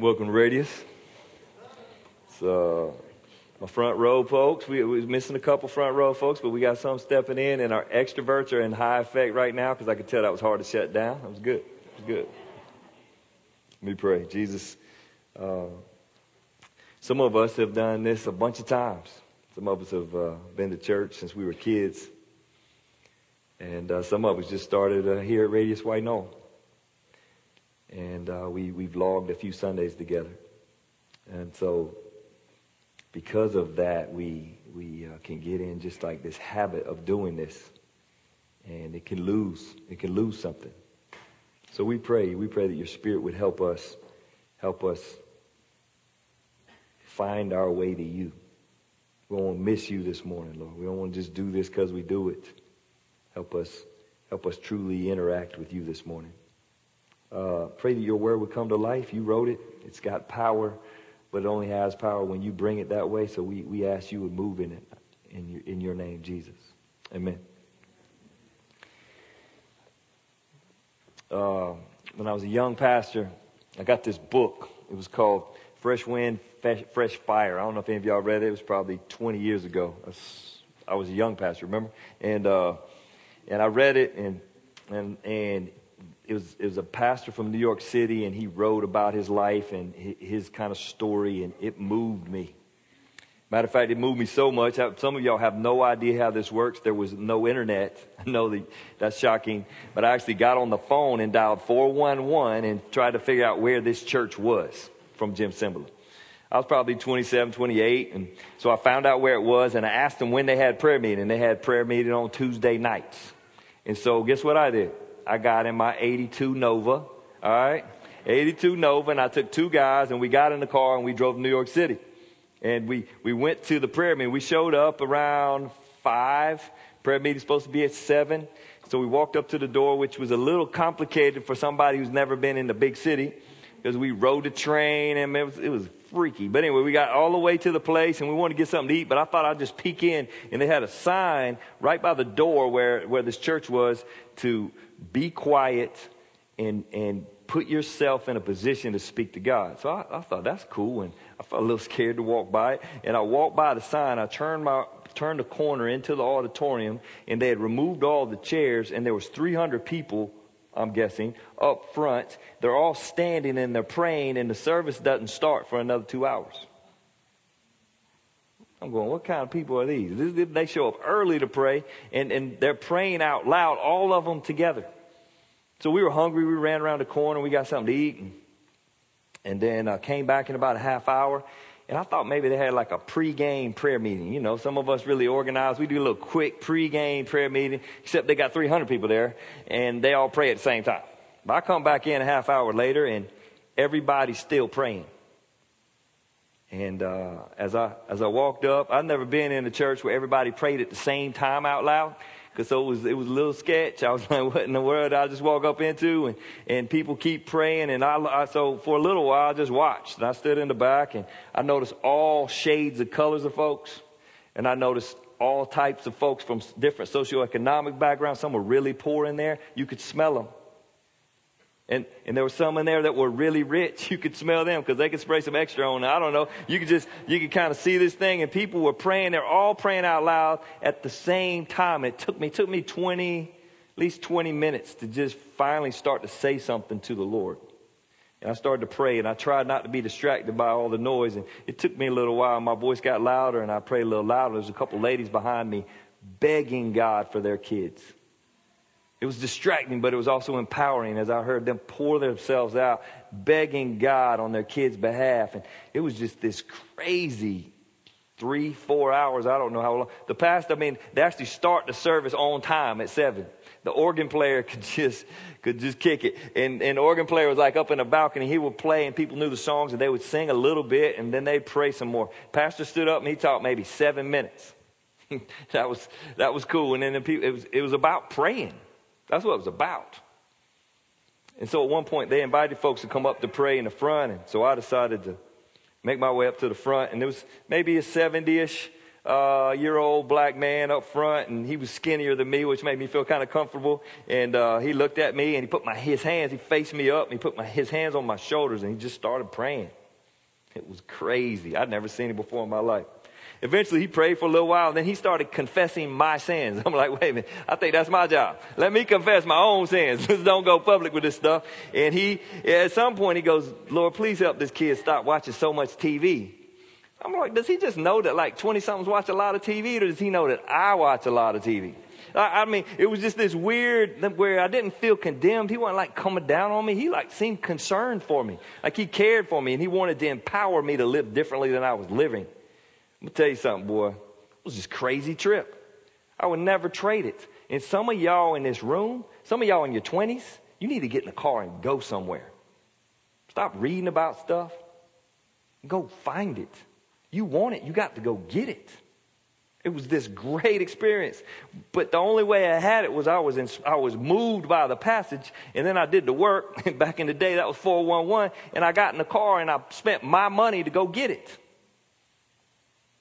Welcome to Radius. It's uh, my front row folks. We, we missing a couple front row folks, but we got some stepping in, and our extroverts are in high effect right now because I could tell that was hard to shut down. That was good. It was good. Let me pray. Jesus, uh, some of us have done this a bunch of times. Some of us have uh, been to church since we were kids. And uh, some of us just started uh, here at Radius White Knoll. And uh, we, we've logged a few Sundays together. And so, because of that, we, we uh, can get in just like this habit of doing this. And it can lose, it can lose something. So we pray, we pray that your spirit would help us, help us find our way to you. We don't want to miss you this morning, Lord. We don't want to just do this because we do it. Help us, help us truly interact with you this morning. Uh, pray that your word would come to life. You wrote it. It's got power, but it only has power when you bring it that way. So we, we ask you would move in it in your, in your name, Jesus. Amen. Uh, when I was a young pastor, I got this book. It was called Fresh Wind, Fresh Fire. I don't know if any of y'all read it. It was probably 20 years ago. I was a young pastor, remember? And uh, and I read it, and and and it was it was a pastor from New York City, and he wrote about his life and his, kind of story, and it moved me. Matter of fact, it moved me so much. Some of y'all have no idea how this works. There was no internet. I know that that's shocking, but I actually got on the phone and dialed 411 and tried to figure out where this church was from Jim Cymbala. I was probably 27, 28, and so I found out where it was, and I asked them when they had prayer meeting. They had prayer meeting on Tuesday nights. And so guess what I did? I got in my 82 Nova, all right? 82 Nova, and I took two guys, and we got in the car, and we drove to New York City. And we, we went to the prayer meeting. We showed up around 5. Prayer meeting's supposed to be at 7. So we walked up to the door, which was a little complicated for somebody who's never been in the big city because we rode the train and it was, it was freaky. But anyway, we got all the way to the place and we wanted to get something to eat, but I thought I'd just peek in and they had a sign right by the door where, where this church was to be quiet and, and put yourself in a position to speak to God. So I, I thought that's cool and I felt a little scared to walk by it. And I walked by the sign. I turned my, turned the corner into the auditorium and they had removed all the chairs and there was 300 people I'm guessing, up front. They're all standing and they're praying, and the service doesn't start for another two hours. I'm going, what kind of people are these? They show up early to pray, and, and they're praying out loud, all of them together. So we were hungry. We ran around the corner. We got something to eat, and, and then uh, came back in about a half hour. And I thought maybe they had like a pre-game prayer meeting. You know, some of us really organized. We do a little quick pre-game prayer meeting, except they got 300 people there and they all pray at the same time. But I come back in a half hour later and everybody's still praying. And uh, as I as I walked up, I've never been in a church where everybody prayed at the same time out loud. Cause so it was, it was a little sketch. I was like, what in the world I just walk up into? And, and people keep praying. And I, I, so for a little while, I just watched. And I stood in the back and I noticed all shades of colors of folks. And I noticed all types of folks from different socioeconomic backgrounds. Some were really poor in there. You could smell them. And, and there were some in there that were really rich. You could smell them because they could spray some extra on. I don't know. You could just, you could kind of see this thing and people were praying. They're all praying out loud at the same time. It took me, took me 20, at least 20 minutes to just finally start to say something to the Lord. And I started to pray and I tried not to be distracted by all the noise. And it took me a little while. My voice got louder and I prayed a little louder. There's a couple ladies behind me begging God for their kids. It was distracting, but it was also empowering as I heard them pour themselves out, begging God on their kids' behalf. And it was just this crazy three, four hours. I don't know how long. The pastor, I mean, they actually start the service on time at seven. The organ player could just, could just kick it. And, and the organ player was like up in the balcony. He would play and people knew the songs and they would sing a little bit and then they'd pray some more. Pastor stood up and he talked maybe seven minutes. that was, that was cool. And then the people, it was, it was about praying. That's what it was about. And so at one point, they invited folks to come up to pray in the front. And so I decided to make my way up to the front. And there was maybe a 70 ish uh, year old black man up front, and he was skinnier than me, which made me feel kind of comfortable. And uh, he looked at me and he put my, his hands, he faced me up, and he put my, his hands on my shoulders, and he just started praying. It was crazy. I'd never seen it before in my life. Eventually, he prayed for a little while, and then he started confessing my sins. I'm like, wait a minute, I think that's my job. Let me confess my own sins. Don't go public with this stuff. And he, at some point, he goes, Lord, please help this kid stop watching so much TV. I'm like, does he just know that like 20 somethings watch a lot of TV, or does he know that I watch a lot of TV? I, I mean, it was just this weird where I didn't feel condemned. He wasn't like coming down on me. He like seemed concerned for me. Like he cared for me and he wanted to empower me to live differently than I was living. Let me tell you something, boy. It was just crazy trip. I would never trade it. And some of y'all in this room, some of y'all in your 20s, you need to get in the car and go somewhere. Stop reading about stuff. Go find it. You want it, you got to go get it. It was this great experience. But the only way I had it was I was, in, I was moved by the passage, and then I did the work. Back in the day, that was 411, and I got in the car and I spent my money to go get it.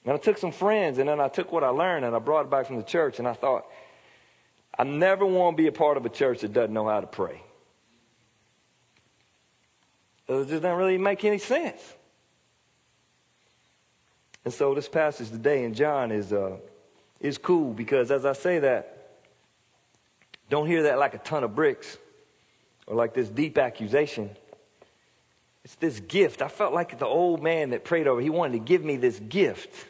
And I took some friends, and then I took what I learned and I brought it back from the church, and I thought, I never want to be a part of a church that doesn't know how to pray. It just doesn't really make any sense. And so this passage today in John is, uh, is cool because as I say that, don't hear that like a ton of bricks or like this deep accusation. It's this gift. I felt like the old man that prayed over, he wanted to give me this gift.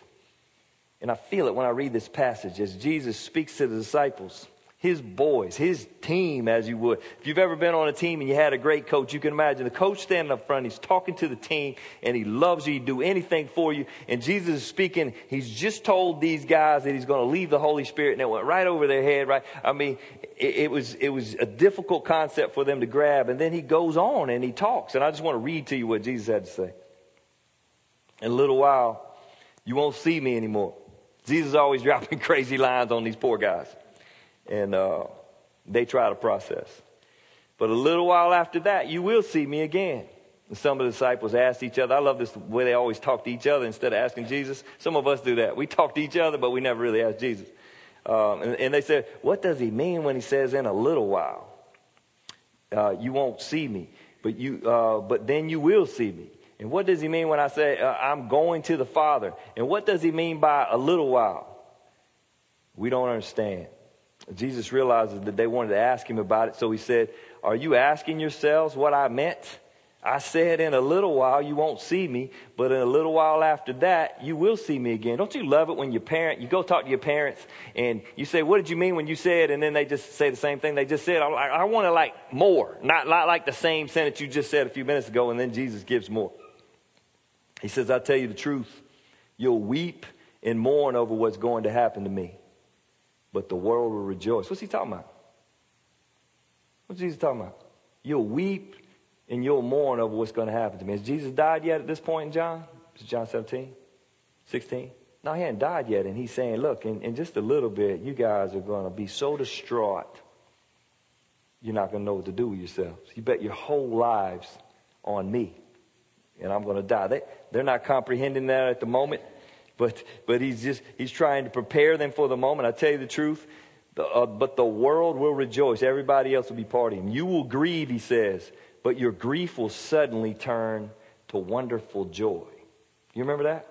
And I feel it when I read this passage as Jesus speaks to the disciples his boys, his team, as you would. If you've ever been on a team and you had a great coach, you can imagine the coach standing up front, he's talking to the team, and he loves you, he'd do anything for you. And Jesus is speaking, he's just told these guys that he's going to leave the Holy Spirit, and it went right over their head, right? I mean, it, it was, it was a difficult concept for them to grab. And then he goes on and he talks, and I just want to read to you what Jesus had to say. In a little while, you won't see me anymore. Jesus is always dropping crazy lines on these poor guys and uh, they try to process. But a little while after that, you will see me again. And some of the disciples asked each other. I love this way they always talk to each other instead of asking Jesus. Some of us do that. We talk to each other, but we never really ask Jesus. Um, and, and, they said, What does he mean when he says, In a little while? Uh, you won't see me, but, you, uh, but then you will see me. And what does he mean when I say, uh, I'm going to the Father? And what does he mean by a little while? We don't understand. Jesus realizes that they wanted to ask him about it, so he said, Are you asking yourselves what I meant? I said, In a little while you won't see me, but in a little while after that you will see me again. Don't you love it when your parent, you go talk to your parents and you say, What did you mean when you said? And then they just say the same thing they just said. I, I want to like more, not, not like the same sentence you just said a few minutes ago, and then Jesus gives more. He says, I tell you the truth, you'll weep and mourn over what's going to happen to me but the world will rejoice. What's he talking about? What's Jesus talking about? You'll weep and you'll mourn over what's going to happen to me. Has Jesus died yet at this point in John? Is John 17? 16? No, he hadn't died yet. And he's saying, look, in, in just a little bit, you guys are going to be so distraught, you're not going to know what to do with yourselves. You bet your whole lives on me. And I'm going to die. They, they're not comprehending that at the moment but, but he's just, he's trying to prepare them for the moment. I tell you the truth, the, uh, but the world will rejoice. Everybody else will be partying. You will grieve, he says, but your grief will suddenly turn to wonderful joy. You remember that?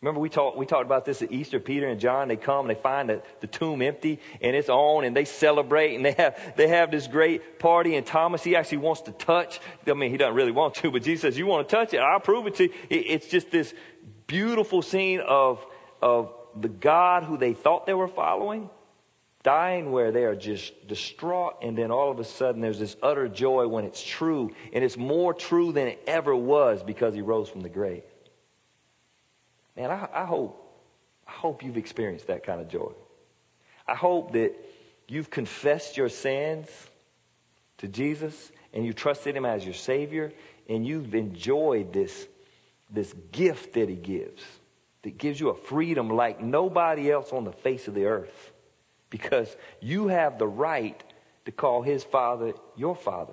Remember we talked, we talked about this at Easter. Peter and John, they come and they find the, the tomb empty and it's on and they celebrate and they have, they have this great party. And Thomas, he actually wants to touch. I mean, he doesn't really want to, but Jesus says, you want to touch it? I'll prove it to you. It, it's just this beautiful scene of, of the God who they thought they were following dying where they are just distraught and then all of a sudden there's this utter joy when it's true and it's more true than it ever was because he rose from the grave man i, I hope i hope you've experienced that kind of joy i hope that you've confessed your sins to jesus and you trusted him as your savior and you've enjoyed this this gift that he gives that gives you a freedom like nobody else on the face of the earth because you have the right to call his father your father.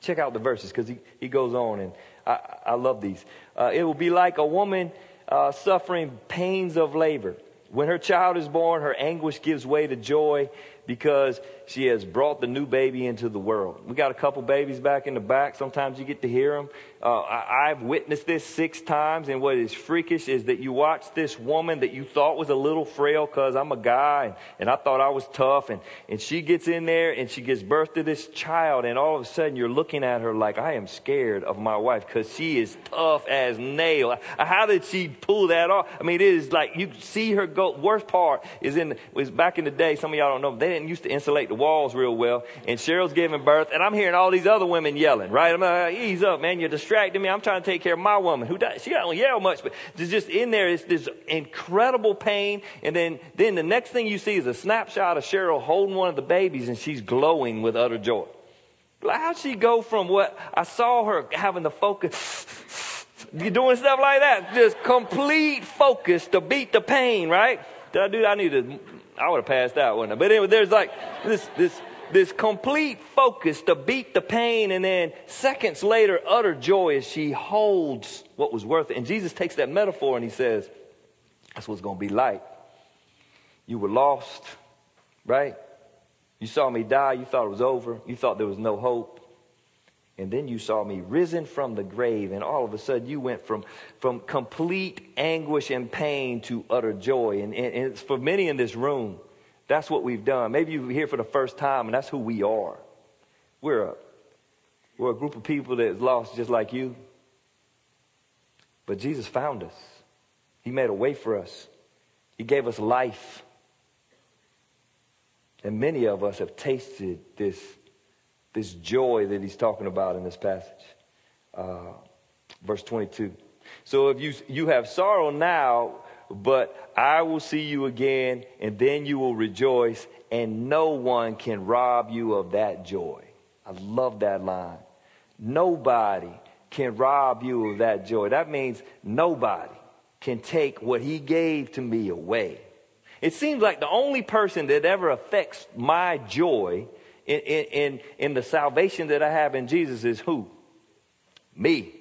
Check out the verses because he, he goes on, and I, I love these. Uh, it will be like a woman uh, suffering pains of labor. When her child is born, her anguish gives way to joy because she has brought the new baby into the world. We got a couple babies back in the back. Sometimes you get to hear them. Uh, I, have witnessed this six times, and what is freakish is that you watch this woman that you thought was a little frail because I'm a guy and, and I thought I was tough, and, and she gets in there and she gives birth to this child, and all of a sudden you're looking at her like, I am scared of my wife because she is tough as nail. How did she pull that off? I mean, it is like you see her go. Worst part is in was back in the day. Some of y'all don't know they didn't used to insulate the walls real well, and Cheryl's giving birth, and I'm hearing all these other women yelling. Right? I'm like, ease up, man. You're distracting me. I'm trying to take care of my woman who does, she don't yell much, but just in there is this incredible pain. And then, then the next thing you see is a snapshot of Cheryl holding one of the babies and she's glowing with utter joy. How'd she go from what I saw her having the focus, you doing stuff like that, just complete focus to beat the pain, right? Did I do? I need to, I would have passed out, wouldn't I? But anyway, there's like this, this, this complete focus to beat the pain, and then seconds later, utter joy as she holds what was worth it. And Jesus takes that metaphor and he says, That's what's going to be like. You were lost, right? You saw me die, you thought it was over, you thought there was no hope. And then you saw me risen from the grave, and all of a sudden you went from, from complete anguish and pain to utter joy. And, and, and for many in this room, that's what we've done. Maybe you're here for the first time, and that's who we are. We're a, we're a group of people that's lost just like you. But Jesus found us, He made a way for us, He gave us life. And many of us have tasted this, this joy that He's talking about in this passage. Uh, verse 22. So if you, you have sorrow now, but I will see you again, and then you will rejoice, and no one can rob you of that joy. I love that line. Nobody can rob you of that joy. That means nobody can take what he gave to me away. It seems like the only person that ever affects my joy in, in, in, the salvation that I have in Jesus is who? Me.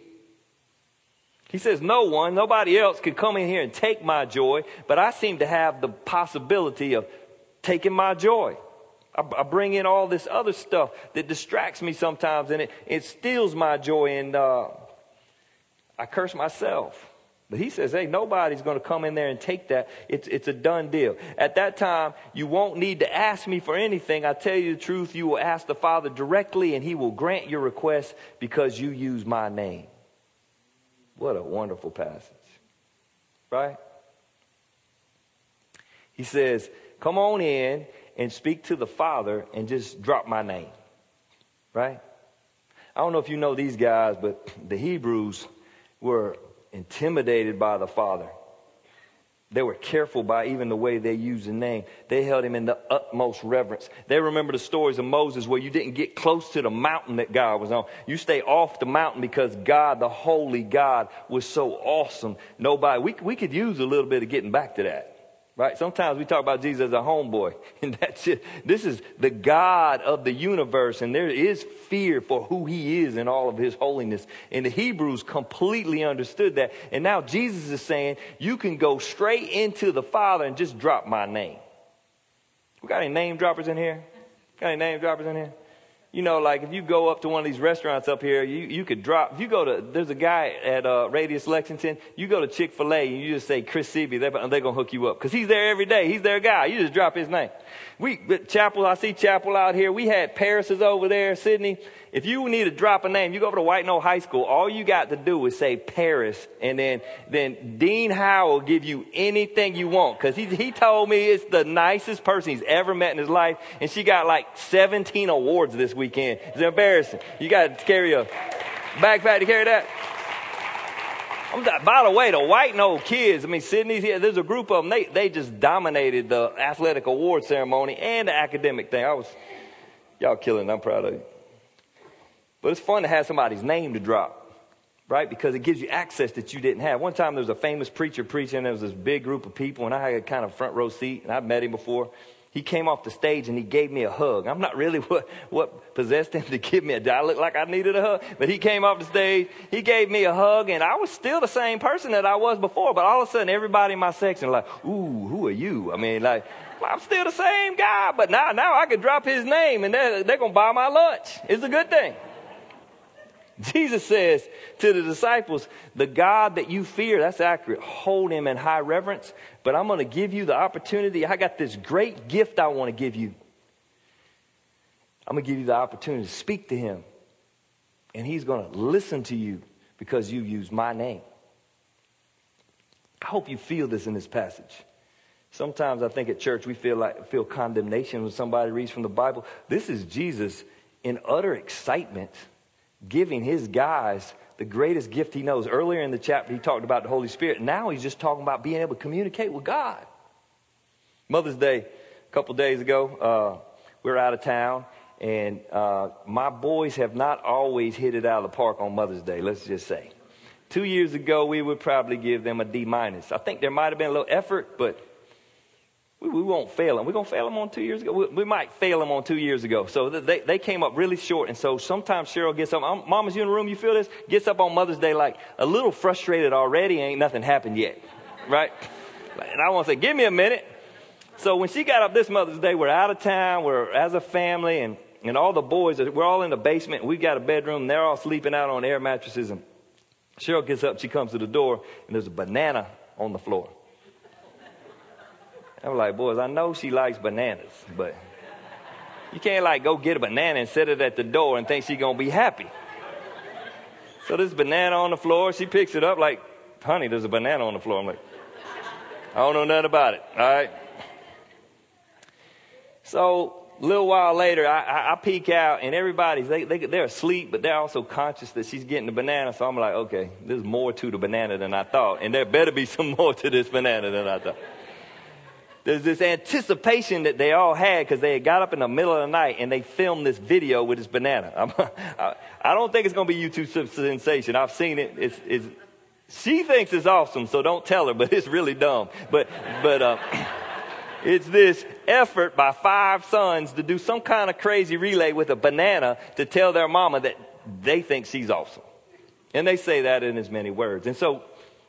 He says, No one, nobody else could come in here and take my joy, but I seem to have the possibility of taking my joy. I, I bring in all this other stuff that distracts me sometimes and it, it steals my joy, and uh, I curse myself. But he says, hey, nobody's going to come in there and take that. It's, it's a done deal. At that time, you won't need to ask me for anything. I tell you the truth, you will ask the Father directly, and he will grant your request because you use my name. What a wonderful passage. Right? He says, Come on in and speak to the Father and just drop my name. Right? I don't know if you know these guys, but the Hebrews were intimidated by the Father. They were careful by even the way they used the name. They held him in the utmost reverence. They remember the stories of Moses where you didn't get close to the mountain that God was on. You stay off the mountain because God, the holy God, was so awesome. Nobody, we, we could use a little bit of getting back to that. Right? Sometimes we talk about Jesus as a homeboy, and that's it. This is the God of the universe, and there is fear for who he is and all of his holiness. And the Hebrews completely understood that. And now Jesus is saying, you can go straight into the Father and just drop my name. We got any name droppers in here? Got any name droppers in here? You know, like if you go up to one of these restaurants up here, you, you could drop, if you go to, there's a guy at uh, Radius Lexington, you go to Chick fil A and you just say Chris Seavey, they're, they're going to hook you up because he's there every day. He's their guy. You just drop his name. We, Chapel, I see Chapel out here. We had Paris's over there, Sydney. If you need to drop a name, you go over to White Knoll High School. All you got to do is say Paris, and then then Dean Howe will give you anything you want because he he told me it's the nicest person he's ever met in his life, and she got like 17 awards this weekend. It's embarrassing. You got to carry a backpack to carry that. By the way, the White Knoll kids, I mean, Sydney's here, there's a group of them, they, they just dominated the athletic award ceremony and the academic thing. I was, y'all killing, I'm proud of you. But it's fun to have somebody's name to drop, right? Because it gives you access that you didn't have. One time there was a famous preacher preaching, there was this big group of people, and I had a kind of front row seat, and I've met him before. He came off the stage and he gave me a hug. I'm not really what, what possessed him to give me a, I look like I needed a hug, but he came off the stage, he gave me a hug and I was still the same person that I was before, but all of a sudden everybody in my section like, ooh, who are you? I mean, like, I'm still the same guy, but now, now I could drop his name and they're, they're going to buy my lunch. It's a good thing. Jesus says to the disciples, the God that you fear, that's accurate, hold him in high reverence, but I'm going to give you the opportunity. I got this great gift I want to give you. I'm going to give you the opportunity to speak to him, and he's going to listen to you because you use my name. I hope you feel this in this passage. Sometimes I think at church we feel like feel condemnation when somebody reads from the Bible. This is Jesus in utter excitement giving his guys the greatest gift he knows. Earlier in the chapter, he talked about the Holy Spirit. Now he's just talking about being able to communicate with God. Mother's Day, a couple days ago, uh, we were out of town, and uh, my boys have not always hit it out of the park on Mother's Day, let's just say. Two years ago, we would probably give them a D minus. I think there might have been a little effort, but we, we won't fail them. We're going to fail them on two years ago. We, we, might fail them on two years ago. So they, they came up really short. And so sometimes Cheryl gets up. Mama's you in the room, you feel this? Gets up on Mother's Day like a little frustrated already. Ain't nothing happened yet. Right? And I want to say, give me a minute. So when she got up this Mother's Day, we're out of town. We're as a family and, and all the boys, we're all in the basement. We've got a bedroom. They're all sleeping out on air mattresses. And Cheryl gets up. She comes to the door and there's a banana on the floor. I'm like, boys, I know she likes bananas, but you can't like go get a banana and set it at the door and think she's gonna be happy. So this banana on the floor, she picks it up like, honey, there's a banana on the floor. I'm like, I don't know nothing about it. All right. So a little while later, I, I, I peek out and everybody's they, they they're asleep, but they're also conscious that she's getting the banana. So I'm like, okay, there's more to the banana than I thought, and there better be some more to this banana than I thought there's this anticipation that they all had because they had got up in the middle of the night and they filmed this video with this banana. I'm, I don't think it's going to be YouTube sensation. I've seen it. It's, it's, she thinks it's awesome, so don't tell her, but it's really dumb. But, but, uh, it's this effort by five sons to do some kind of crazy relay with a banana to tell their mama that they think she's awesome. And they say that in as many words. And so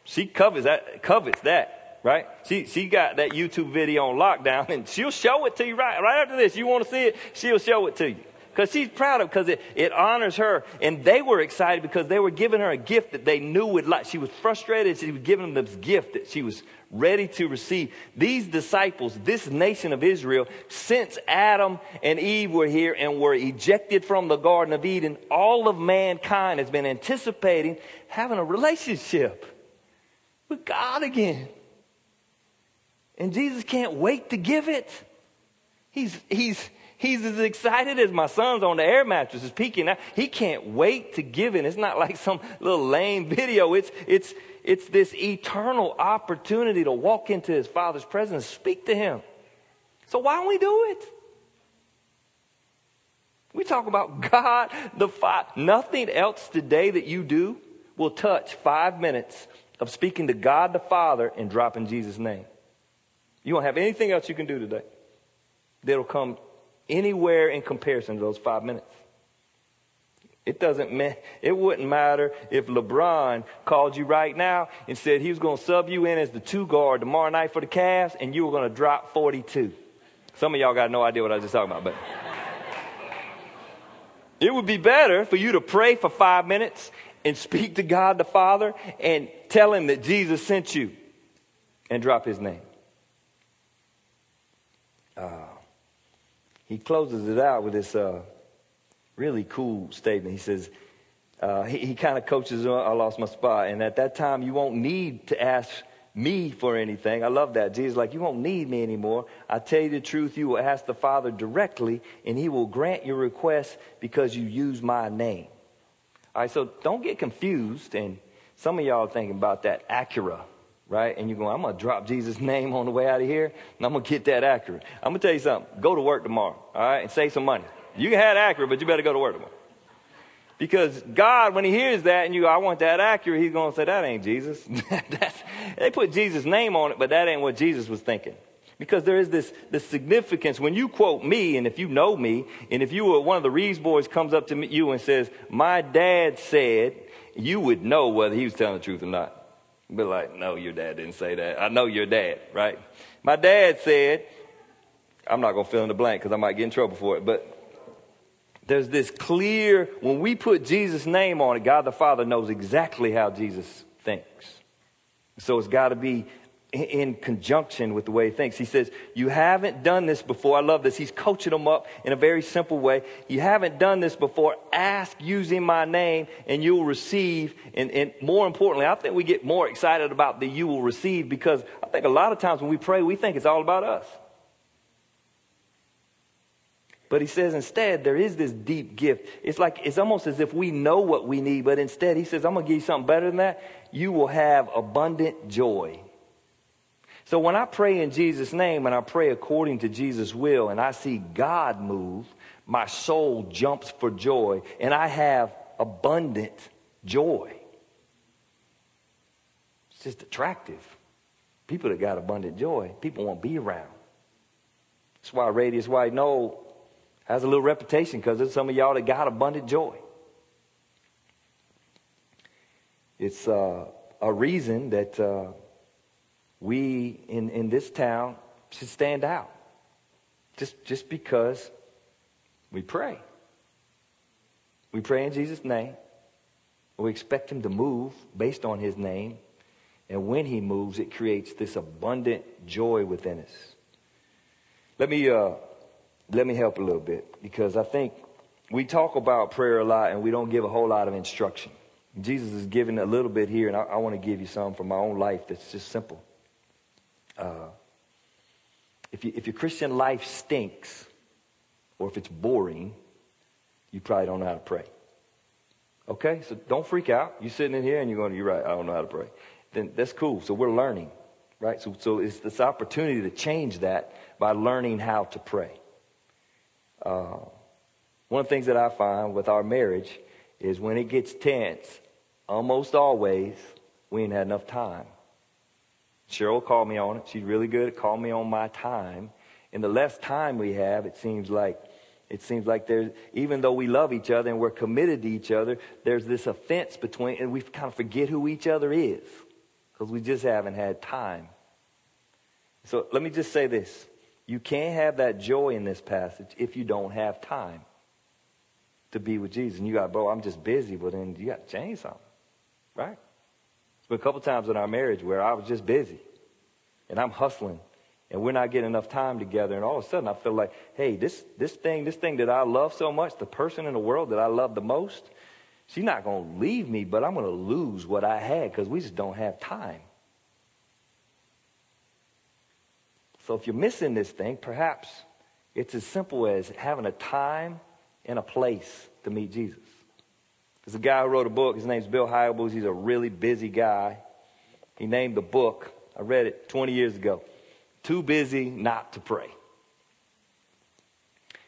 she covets that, covets that right? She, she got that YouTube video on lockdown and she'll show it to you right, right after this. You want to see it? She'll show it to you. Because she's proud of it, because it, it honors her. And they were excited because they were giving her a gift that they knew would like. She was frustrated. She was giving them this gift that she was ready to receive. These disciples, this nation of Israel, since Adam and Eve were here and were ejected from the Garden of Eden, all of mankind has been anticipating having a relationship with God again. And Jesus can't wait to give it. He's, he's, he's as excited as my son's on the air mattress is peeking out. He can't wait to give it. It's not like some little lame video. It's, it's, it's this eternal opportunity to walk into his father's presence, speak to him. So why don't we do it? We talk about God the Father. Nothing else today that you do will touch five minutes of speaking to God the Father and dropping Jesus' name. You won't have anything else you can do today that'll come anywhere in comparison to those five minutes. It doesn't ma- it wouldn't matter if LeBron called you right now and said he was going to sub you in as the two guard tomorrow night for the Cavs and you were going to drop 42. Some of y'all got no idea what I was just talking about, but it would be better for you to pray for 5 minutes and speak to God the Father and tell him that Jesus sent you and drop his name he closes it out with this uh, really cool statement. He says, uh, he, he kind of coaches, uh, I lost my spot. And at that time, you won't need to ask me for anything. I love that. Jesus like, you won't need me anymore. I tell you the truth, you will ask the Father directly, and he will grant your request because you use my name. All right, so don't get confused. And some of y'all are thinking about that Acura right? And you're going, I'm going to drop Jesus' name on the way out of here, and I'm going to get that Acura. I'm going to tell you something. Go to work tomorrow, all right, and save some money. You can have Acura, but you better go to work tomorrow. Because God, when He hears that and you go, I want that Acura, He's going to say, That ain't Jesus. they put Jesus' name on it, but that ain't what Jesus was thinking. Because there is this, this significance. When you quote me, and if you know me, and if you were one of the Reeves boys comes up to you and says, My dad said, you would know whether he was telling the truth or not. Be like, no, your dad didn't say that. I know your dad, right? My dad said, I'm not going to fill in the blank because I might get in trouble for it, but there's this clear, when we put Jesus' name on it, God the Father knows exactly how Jesus thinks. So it's got to be in conjunction with the way he thinks. He says, You haven't done this before. I love this. He's coaching them up in a very simple way. You haven't done this before. Ask using my name, and you'll receive. And, and more importantly, I think we get more excited about the you will receive because I think a lot of times when we pray, we think it's all about us. But he says instead, there is this deep gift. It's like, it's almost as if we know what we need, but instead, he says, I'm going to give you something better than that. You will have abundant joy. So when I pray in Jesus' name and I pray according to Jesus' will and I see God move, my soul jumps for joy and I have abundant joy. It's just attractive. People that got abundant joy, people won't be around. That's why Radius White Knoll has a little reputation because there's some of y'all that got abundant joy. It's uh, a reason that uh, we in, in this town should stand out. Just, just because we pray. We pray in Jesus' name. We expect him to move based on his name. And when he moves, it creates this abundant joy within us. Let me uh, let me help a little bit because I think we talk about prayer a lot and we don't give a whole lot of instruction. Jesus is giving a little bit here, and I, I want to give you some from my own life that's just simple. Uh, if, you, if your Christian life stinks, or if it's boring, you probably don't know how to pray. Okay, so don't freak out. You're sitting in here and you're going, you're right, I don't know how to pray. Then that's cool. So we're learning, right? So, so it's this opportunity to change that by learning how to pray. Uh, one of the things that I find with our marriage is when it gets tense, almost always, we ain't had enough time. Cheryl called me on it. She's really good at calling me on my time. And the less time we have, it seems like it seems like there's even though we love each other and we're committed to each other, there's this offense between and we kind of forget who each other is because we just haven't had time. So let me just say this. You can't have that joy in this passage if you don't have time to be with Jesus. And you got, bro, I'm just busy, but then you got to change something, right? Been a couple times in our marriage where I was just busy and I'm hustling and we're not getting enough time together. And all of a sudden I feel like, hey, this, this thing, this thing that I love so much, the person in the world that I love the most, she's not going to leave me, but I'm going to lose what I had because we just don't have time. So if you're missing this thing, perhaps it's as simple as having a time and a place to meet Jesus. There's a guy who wrote a book. His name's Bill Hybels. He's a really busy guy. He named the book, I read it 20 years ago, Too Busy Not to Pray.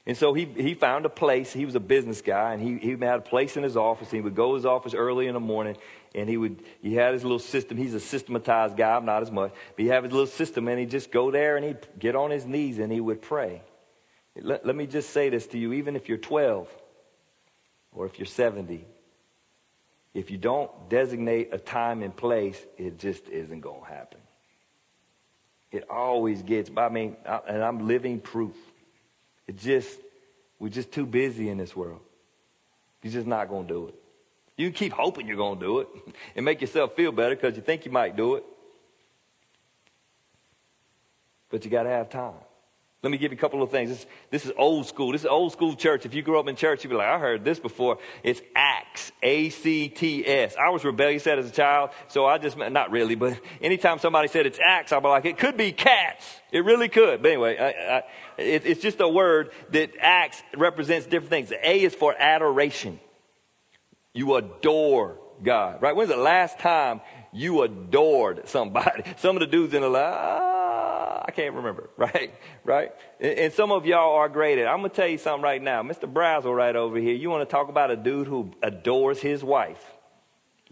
And so he, he found a place. He was a business guy, and he, he had a place in his office. He would go to his office early in the morning, and he would he had his little system. He's a systematized guy. I'm not as much, but he had his little system, and he'd just go there and he'd get on his knees and he would pray. Let, let me just say this to you: even if you're 12 or if you're 70, if you don't designate a time and place, it just isn't going to happen. It always gets. I mean, I, and I'm living proof. It just we're just too busy in this world. You're just not going to do it. You can keep hoping you're going to do it and make yourself feel better because you think you might do it. But you got to have time. Let me give you a couple of things. This, this, is old school. This is old school church. If you grew up in church, you'd be like, I heard this before. It's ACTS. A-C-T-S. I was rebellious as a child, so I just, not really, but anytime somebody said it's ACTS, I'd be like, it could be cats. It really could. But anyway, I, I, it, it's just a word that ACTS represents different things. A is for adoration. You adore God, right? When's the last time you adored somebody? Some of the dudes in the line, ah, I can't remember, right? Right? And, some of y'all are it. I'm going to tell you something right now. Mr. Brazel right over here, you want to talk about a dude who adores his wife?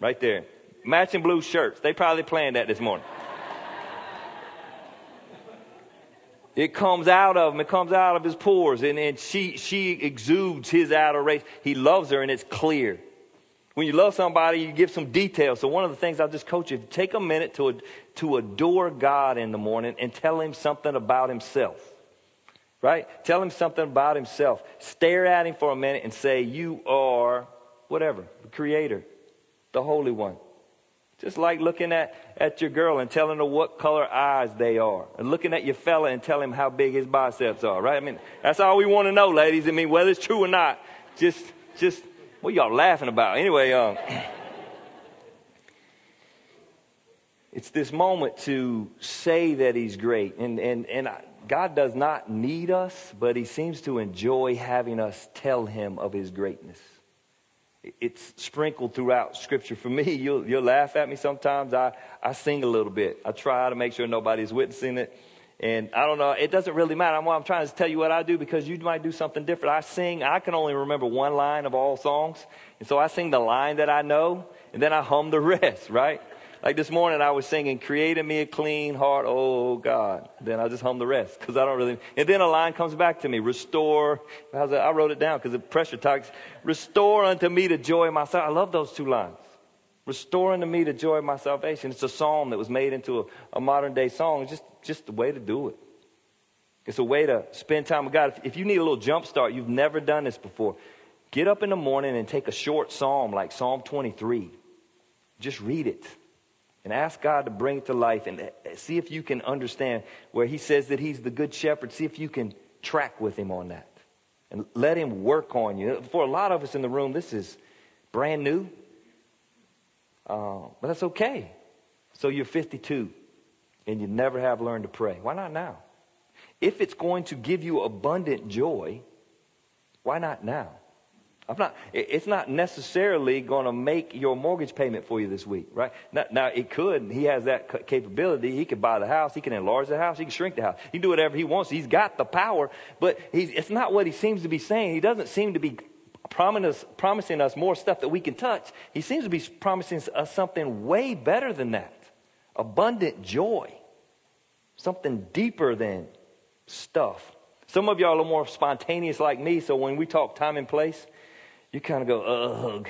Right there. Matching blue shirts. They probably planned that this morning. It comes out of him. It comes out of his pores. And, and she, she exudes his adoration. He loves her and it's clear. When you love somebody, you give some details. So one of the things I'll just coach you, take a minute to, to adore God in the morning and tell him something about himself. Right? Tell him something about himself. Stare at him for a minute and say, you are whatever, the creator, the Holy One. Just like looking at, at your girl and telling her what color eyes they are. And looking at your fella and telling him how big his biceps are, right? I mean, that's all we want to know, ladies. I mean, whether it's true or not, just, just, what y'all laughing about? Anyway, um, it's this moment to say that he's great. And, and, and God does not need us, but he seems to enjoy having us tell him of his greatness it's sprinkled throughout Scripture. For me, you'll, you'll laugh at me sometimes. I, I sing a little bit. I try to make sure nobody's witnessing it. And I don't know, it doesn't really matter. I'm, I'm trying to tell you what I do because you might do something different. I sing, I can only remember one line of all songs. And so I sing the line that I know, and then I hum the rest, right? Like this morning, I was singing, Create in me a clean heart, oh God. Then I just hum the rest because I don't really. And then a line comes back to me, Restore. I wrote it down because the pressure talks. Restore unto me the joy of my salvation. I love those two lines. Restore unto me the joy of my salvation. It's a psalm that was made into a, a modern day song. It's just, just the way to do it. It's a way to spend time with God. If, if you need a little jump start, you've never done this before, get up in the morning and take a short psalm like Psalm 23. Just read it and ask God to bring it to life and uh, see if you can understand where He says that He's the good shepherd. See if you can track with Him on that and let Him work on you. For a lot of us in the room, this is brand new, uh, but that's okay. So you're 52 and you never have learned to pray. Why not now? If it's going to give you abundant joy, why not now? I'm not, it's not necessarily going to make your mortgage payment for you this week, right? Now, now, it could. He has that capability. He could buy the house. He can enlarge the house. He can shrink the house. He can do whatever he wants. He's got the power, but it's not what he seems to be saying. He doesn't seem to be promising us, more stuff that we can touch. He seems to be promising us something way better than that. Abundant joy. Something deeper than stuff. Some of y'all are more spontaneous like me, so when we talk time and place, you kind of go, ugh.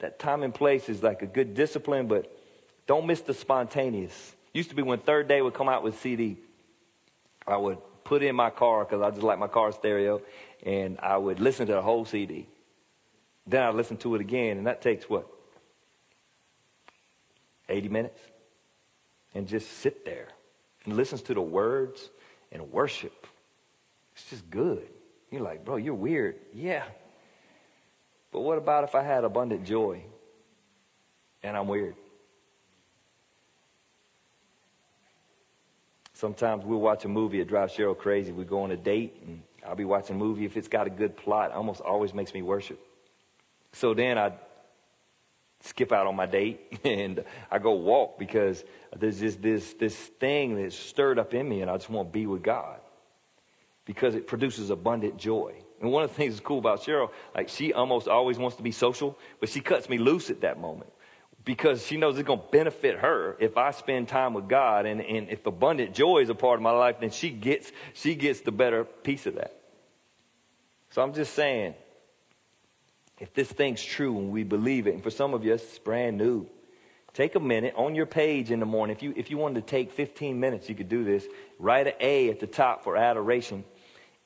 That time and place is like a good discipline, but don't miss the spontaneous. Used to be when Third Day would come out with CD, I would put in my car because I just like my car stereo, and I would listen to the whole CD. Then I'd listen to it again, and that takes what? 80 minutes? And just sit there and listens to the words and worship. It's just good. You're like, bro, you're weird. Yeah, but what about if I had abundant joy and I'm weird? Sometimes we'll watch a movie, it drives Cheryl crazy. We go on a date and I'll be watching a movie. If it's got a good plot, it almost always makes me worship. So then I skip out on my date and I go walk because there's just this, this thing that's stirred up in me and I just want to be with God because it produces abundant joy. And one of the things that's cool about Cheryl, like she almost always wants to be social, but she cuts me loose at that moment because she knows it's going to benefit her if I spend time with God. And, and if abundant joy is a part of my life, then she gets, she gets the better piece of that. So I'm just saying, if this thing's true and we believe it, and for some of you, it's brand new, take a minute on your page in the morning. If you, if you wanted to take 15 minutes, you could do this. Write an A at the top for adoration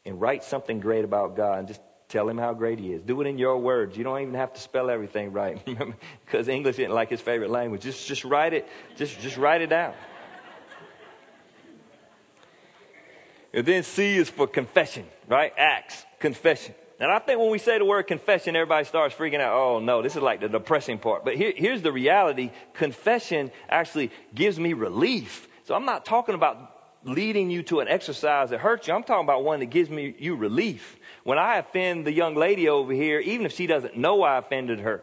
and write something great about God and just tell him how great he is. Do it in your words. You don't even have to spell everything right because English isn't like his favorite language. Just, just write it. Just, just write it down. and then C is for confession, right? Acts, confession. And I think when we say the word confession, everybody starts freaking out. Oh, no, this is like the depressing part. But here, here's the reality confession actually gives me relief. So I'm not talking about leading you to an exercise that hurts you. I'm talking about one that gives me you relief. When I offend the young lady over here, even if she doesn't know I offended her.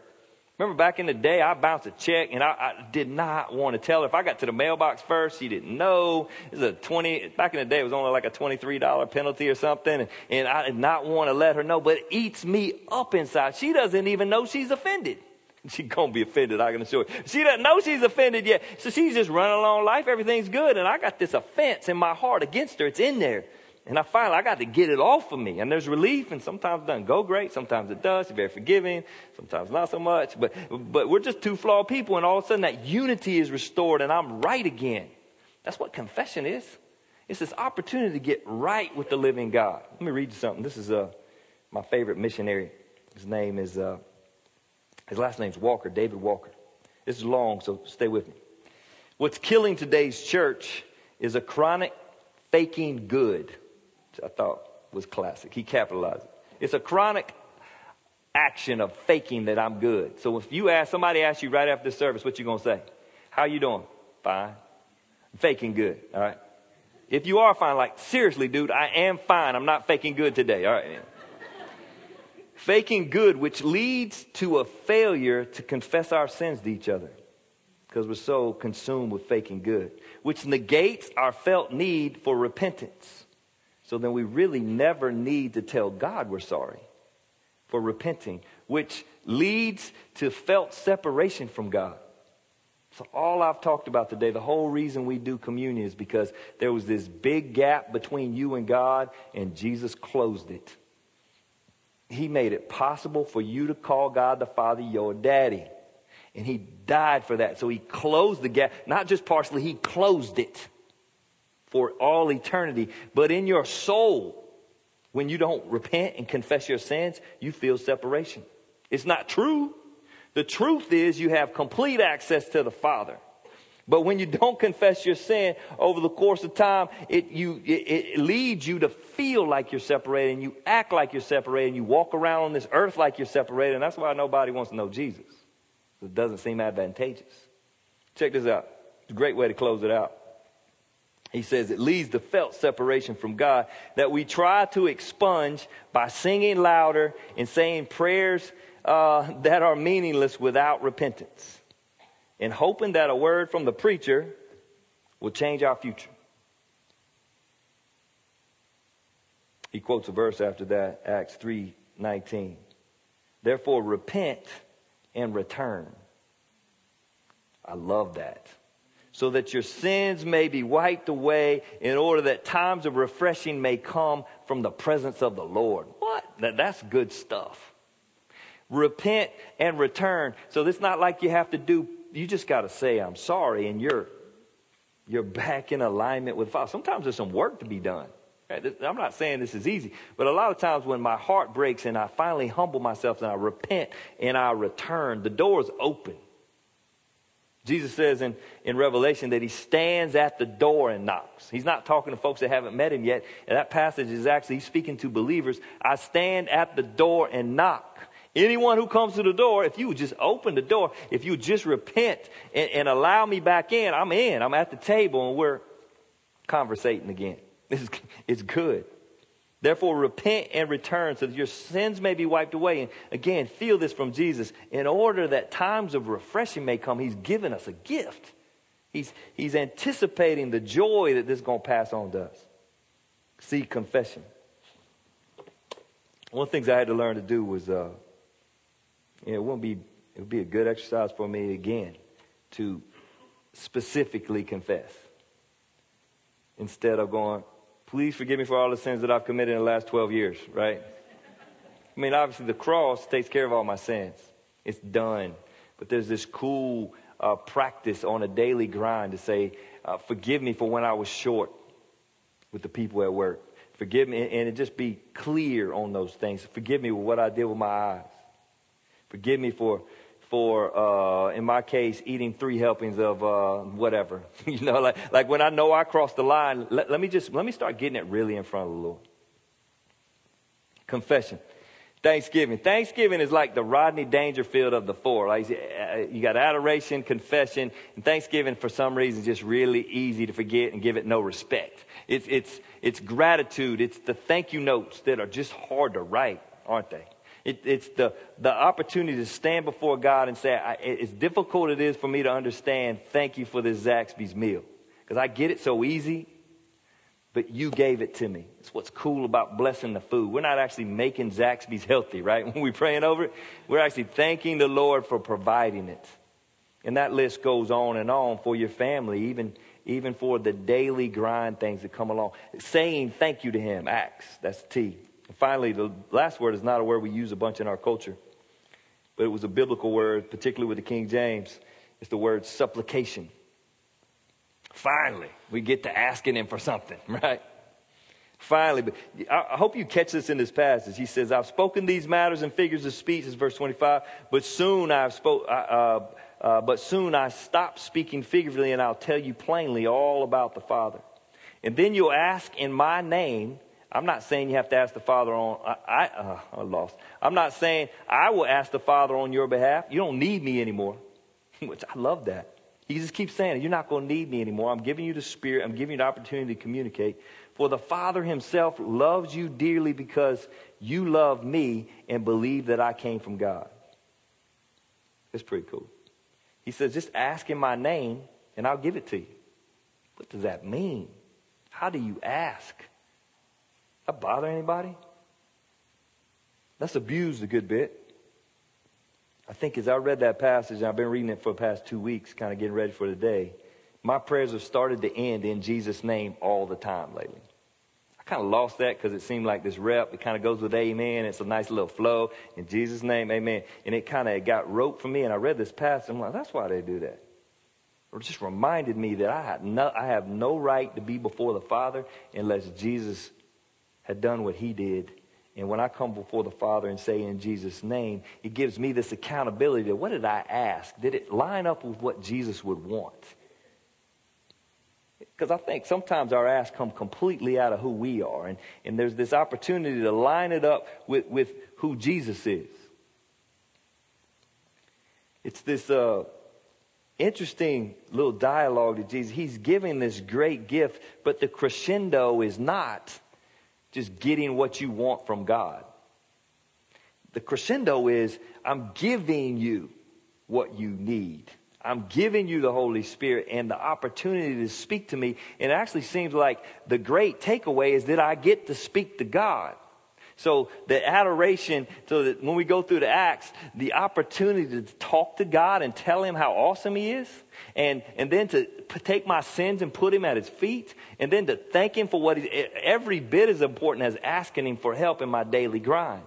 Remember back in the day, I bounced a check and I, I did not want to tell her. If I got to the mailbox first, she didn't know. It was a 20, back in the day, it was only like a $23 penalty or something. And, and I did not want to let her know, but it eats me up inside. She doesn't even know she's offended. She's gonna be offended, I can assure you. She doesn't know she's offended yet. So she's just running along life, everything's good, and I got this offense in my heart against her. It's in there. And I finally, I got to get it off of me. And there's relief, and sometimes it doesn't go great. Sometimes it does. You're very forgiving. Sometimes not so much. But, but we're just two flawed people, and all of a sudden that unity is restored, and I'm right again. That's what confession is. It's this opportunity to get right with the living God. Let me read you something. This is uh, my favorite missionary. His name is, uh, his last name's Walker, David Walker. This is long, so stay with me. What's killing today's church is a chronic faking good, which I thought was classic. He capitalized it. It's a chronic action of faking that I'm good. So if you ask somebody asks you right after the service, what you gonna say? How you doing? Fine. faking good. All right. If you are fine, like seriously, dude, I am fine. I'm not faking good today. All right. faking good, which leads to a failure to confess our sins to each other because we're so consumed with faking good, which negates our felt need for repentance. So then we really never need to tell God we're sorry for repenting, which leads to felt separation from God. So, all I've talked about today, the whole reason we do communion is because there was this big gap between you and God, and Jesus closed it. He made it possible for you to call God the Father your daddy. And he died for that. So he closed the gap, not just partially, he closed it for all eternity. But in your soul, when you don't repent and confess your sins, you feel separation. It's not true. The truth is you have complete access to the Father. But when you don't confess your sin over the course of time, it, you, it, it, leads you to feel like you're separated and you act like you're separated and you walk around on this earth like you're separated. And that's why nobody wants to know Jesus. It doesn't seem advantageous. Check this out. It's a great way to close it out. He says it leads to felt separation from God that we try to expunge by singing louder and saying prayers uh, that are meaningless without repentance and hoping that a word from the preacher will change our future. He quotes a verse after that, Acts 3:19. Therefore repent and return. I love that. So that your sins may be wiped away in order that times of refreshing may come from the presence of the Lord. What? That's good stuff. Repent and return. So it's not like you have to do, you just got to say, I'm sorry, and you're, you're back in alignment with Father. Sometimes there's some work to be done. I'm not saying this is easy, but a lot of times when my heart breaks and I finally humble myself and I repent and I return, the door is open. Jesus says in, in Revelation that he stands at the door and knocks. He's not talking to folks that haven't met him yet. And that passage is actually speaking to believers. I stand at the door and knock. Anyone who comes to the door, if you just open the door, if you just repent and, and allow me back in, I'm in. I'm at the table and we're conversating again. It's, it's good. Therefore, repent and return so that your sins may be wiped away. And again, feel this from Jesus. In order that times of refreshing may come, He's given us a gift. He's, he's anticipating the joy that this is going to pass on to us. See, confession. One of the things I had to learn to do was, uh, you know, it won't be, it would be a good exercise for me again to specifically confess instead of going, please forgive me for all the sins that I've committed in the last 12 years, right? I mean, obviously, the cross takes care of all my sins, it's done. But there's this cool uh, practice on a daily grind to say, uh, forgive me for when I was short with the people at work. Forgive me, and it just be clear on those things. Forgive me for what I did with my eyes. Forgive me for for, uh, in my case, eating three helpings of uh, whatever. you know, like, like when I know I crossed the line, let, let me just, let me start getting it really in front of the Lord. Confession. Thanksgiving. Thanksgiving is like the Rodney Dangerfield of the four. Like uh, you got adoration, confession, and Thanksgiving for some reason is just really easy to forget and give it no respect. It's, it's, it's gratitude. It's the thank you notes that are just hard to write, aren't they? It, it's the, the opportunity to stand before God and say, I, as difficult it is for me to understand, thank you for this Zaxby's meal. Because I get it so easy, but you gave it to me. It's what's cool about blessing the food. We're not actually making Zaxby's healthy, right? When we're praying over it, we're actually thanking the Lord for providing it. And that list goes on and on for your family, even, even for the daily grind things that come along. Saying thank you to Him, acts, that's T. And finally, the last word is not a word we use a bunch in our culture, but it was a biblical word, particularly with the King James. It's the word supplication. Finally, we get to asking Him for something, right? Finally, but I hope you catch this in this passage. He says, I've spoken these matters in figures of speech, is verse 25, but soon I've spoke, uh, uh, but soon I stop speaking figuratively and I'll tell you plainly all about the Father. And then you'll ask in my name. I'm not saying you have to ask the Father on, I, I, uh, I lost. I'm not saying I will ask the Father on your behalf. You don't need me anymore, which I love that. He just keeps saying, You're not going to need me anymore. I'm giving you the Spirit. I'm giving you the opportunity to communicate. For the Father Himself loves you dearly because you love me and believe that I came from God. It's pretty cool. He says, just ask in my name and I'll give it to you. What does that mean? How do you ask? That bother anybody? That's abused a good bit. I think as I read that passage, and I've been reading it for the past two weeks, kind of getting ready for the day. My prayers have started to end in Jesus' name all the time lately I kind of lost that because it seemed like this rep, it kind of goes with amen. It's a nice little flow. In Jesus' name, amen. And it kind of got rope for me. And I read this passage. I'm like, that's why they do that. It just reminded me that I, no, I have no right to be before the Father unless Jesus had done what he did. And when I come before the Father and say in Jesus' name, it gives me this accountability that what did I ask? Did it line up with what Jesus would want? Because I think sometimes our asks come completely out of who we are. And, and there's this opportunity to line it up with, with who Jesus is. It's this uh, interesting little dialogue to Jesus. He's giving this great gift, but the crescendo is not just getting what you want from God. The crescendo is, I'm giving you what you need. I'm giving you the Holy Spirit and the opportunity to speak to me. And it actually seems like the great takeaway is that I get to speak to God. So the adoration, so that when we go through the Acts, the opportunity to talk to God and tell Him how awesome He is, and, and then to take my sins and put Him at His feet, and then to thank Him for what He's, every bit as important as asking Him for help in my daily grind.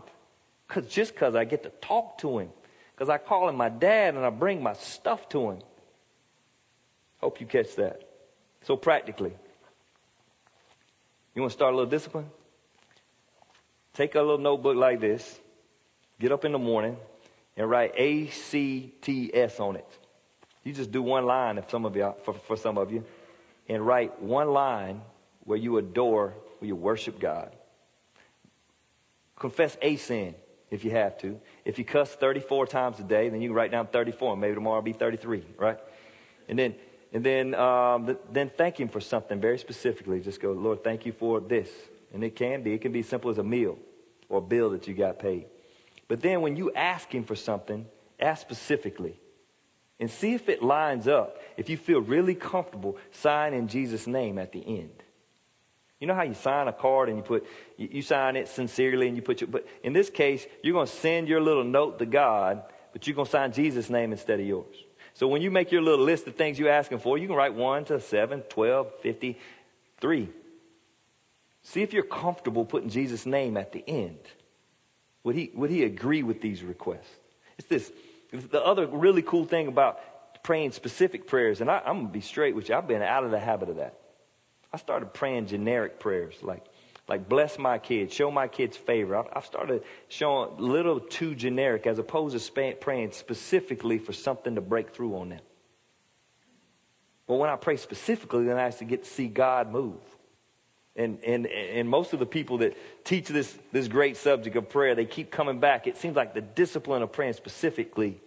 Cause just because I get to talk to Him because I call him my dad and I bring my stuff to him. Hope you catch that. So, practically, you want to start a little discipline? Take a little notebook like this, get up in the morning, and write A C T S on it. You just do one line if some of you, for, for some of you, and write one line where you adore, where you worship God. Confess a sin if you have to. If you cuss 34 times a day, then you can write down 34. Maybe tomorrow will be 33, right? And then, and then, um, then thank Him for something very specifically. Just go, Lord, thank you for this. And it can be, it can be as simple as a meal or a bill that you got paid. But then when you ask Him for something, ask specifically. And see if it lines up. If you feel really comfortable, sign in Jesus' name at the end. You know how you sign a card and you put, you, sign it sincerely and you put your, but in this case, you're going to send your little note to God, but you're going to sign Jesus' name instead of yours. So when you make your little list of things you're asking for, you can write 1 to 7, 12, 50, 3. See if you're comfortable putting Jesus' name at the end. Would he, would he agree with these requests? It's this. The other really cool thing about praying specific prayers, and I, I'm going to be straight with you, I've been out of the habit of that. I started praying generic prayers like, like bless my kids, show my kids favor. I've, I've started showing a little too generic as opposed to sp- praying specifically for something to break through on them. But when I pray specifically, then I actually get to see God move. And, and, and most of the people that teach this, this great subject of prayer, they keep coming back. It seems like the discipline of praying specifically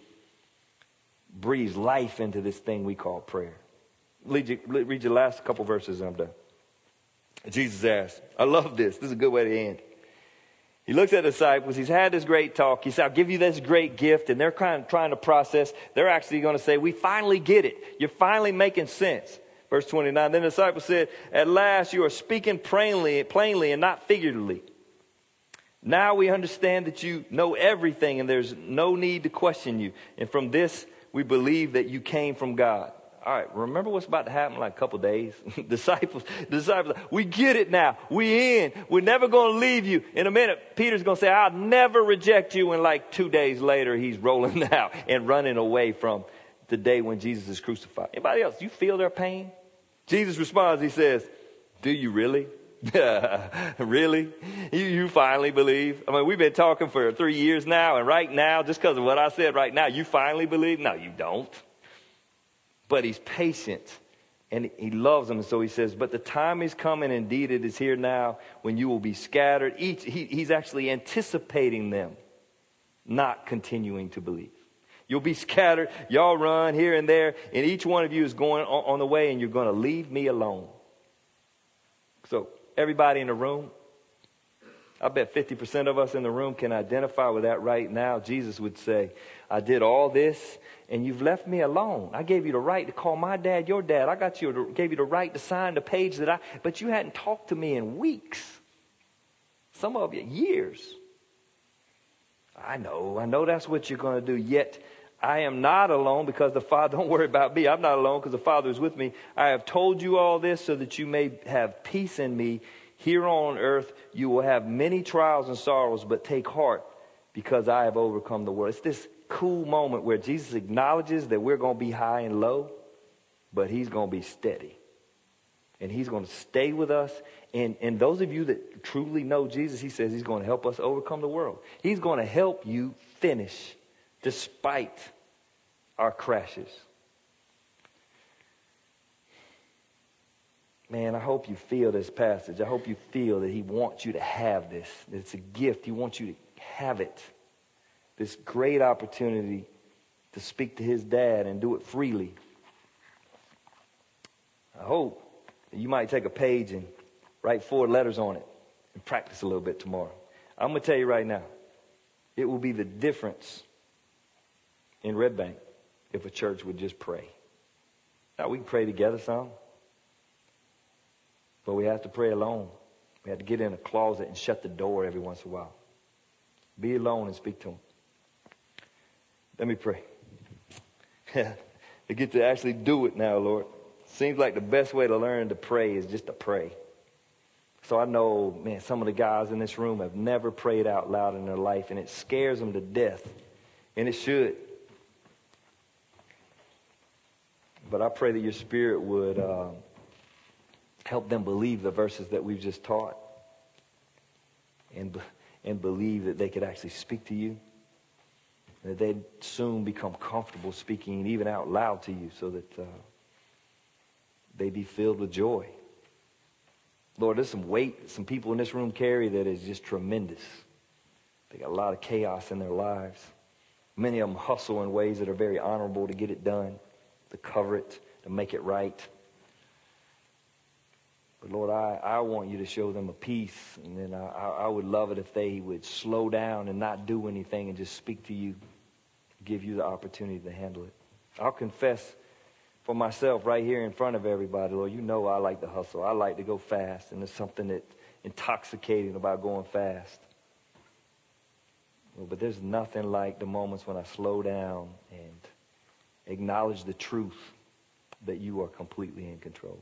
breathes life into this thing we call prayer read you, read your last couple verses and I'm done. Jesus asked, I love this. This is a good way to end. He looks at the disciples. He's had this great talk. He said, I'll give you this great gift. And they're kind of trying to process. They're actually going to say, We finally get it. You're finally making sense. Verse 29. Then the disciples said, At last you are speaking plainly, plainly and not figuratively. Now we understand that you know everything and there's no need to question you. And from this we believe that you came from God. All right, remember what's about to happen like a couple days? disciples, disciples, we get it now. We in. We're never going to leave you. In a minute, Peter's going to say, I'll never reject you. And like two days later, he's rolling out and running away from the day when Jesus is crucified. Anybody else, you feel their pain? Jesus responds, he says, do you really? really? You, you finally believe? I mean, we've been talking for three years now, and right now, just because of what I said right now, you finally believe? No, you don't. But he's patient and he loves them. So he says, But the time is coming, indeed it is here now, when you will be scattered. Each, he, he's actually anticipating them not continuing to believe. You'll be scattered. Y'all run here and there, and each one of you is going on, on the way, and you're going to leave me alone. So, everybody in the room, I bet 50% of us in the room can identify with that right now. Jesus would say, I did all this and you've left me alone. I gave you the right to call my dad your dad. I got you, gave you the right to sign the page that I, but you hadn't talked to me in weeks. Some of you, years. I know, I know that's what you're going to do. Yet, I am not alone because the Father, don't worry about me. I'm not alone because the Father is with me. I have told you all this so that you may have peace in me. Here on earth, you will have many trials and sorrows, but take heart because I have overcome the world. It's this cool moment where Jesus acknowledges that we're going to be high and low, but he's going to be steady. And he's going to stay with us. And, and those of you that truly know Jesus, he says he's going to help us overcome the world. He's going to help you finish despite our crashes. Man, I hope you feel this passage. I hope you feel that he wants you to have this, it's a gift. He wants you to have it this great opportunity to speak to his dad and do it freely. I hope you might take a page and write four letters on it and practice a little bit tomorrow. I'm going to tell you right now, it will be the difference in Red Bank if a church would just pray. Now, we can pray together some, but we have to pray alone. We have to get in a closet and shut the door every once in a while. Be alone and speak to him. Let me pray. to get to actually do it now, Lord. Seems like the best way to learn to pray is just to pray. So I know, man, some of the guys in this room have never prayed out loud in their life, and it scares them to death. And it should. But I pray that your spirit would uh, help them believe the verses that we've just taught and, and believe that they could actually speak to you that they'd soon become comfortable speaking even out loud to you so that uh, they be filled with joy. Lord, there's some weight some people in this room carry that is just tremendous. They got a lot of chaos in their lives. Many of them hustle in ways that are very honorable to get it done, to cover it, to make it right. But Lord, I, I want you to show them a peace. And then I, I would love it if they would slow down and not do anything and just speak to you, give you the opportunity to handle it. I'll confess for myself right here in front of everybody, Lord, you know I like to hustle. I like to go fast. And there's something that intoxicating about going fast. But there's nothing like the moments when I slow down and acknowledge the truth that you are completely in control.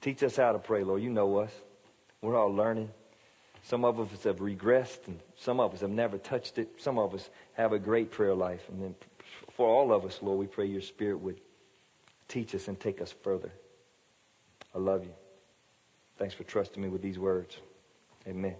Teach us how to pray, Lord. You know us. We're all learning. Some of us have regressed, and some of us have never touched it. Some of us have a great prayer life. And then for all of us, Lord, we pray your Spirit would teach us and take us further. I love you. Thanks for trusting me with these words. Amen.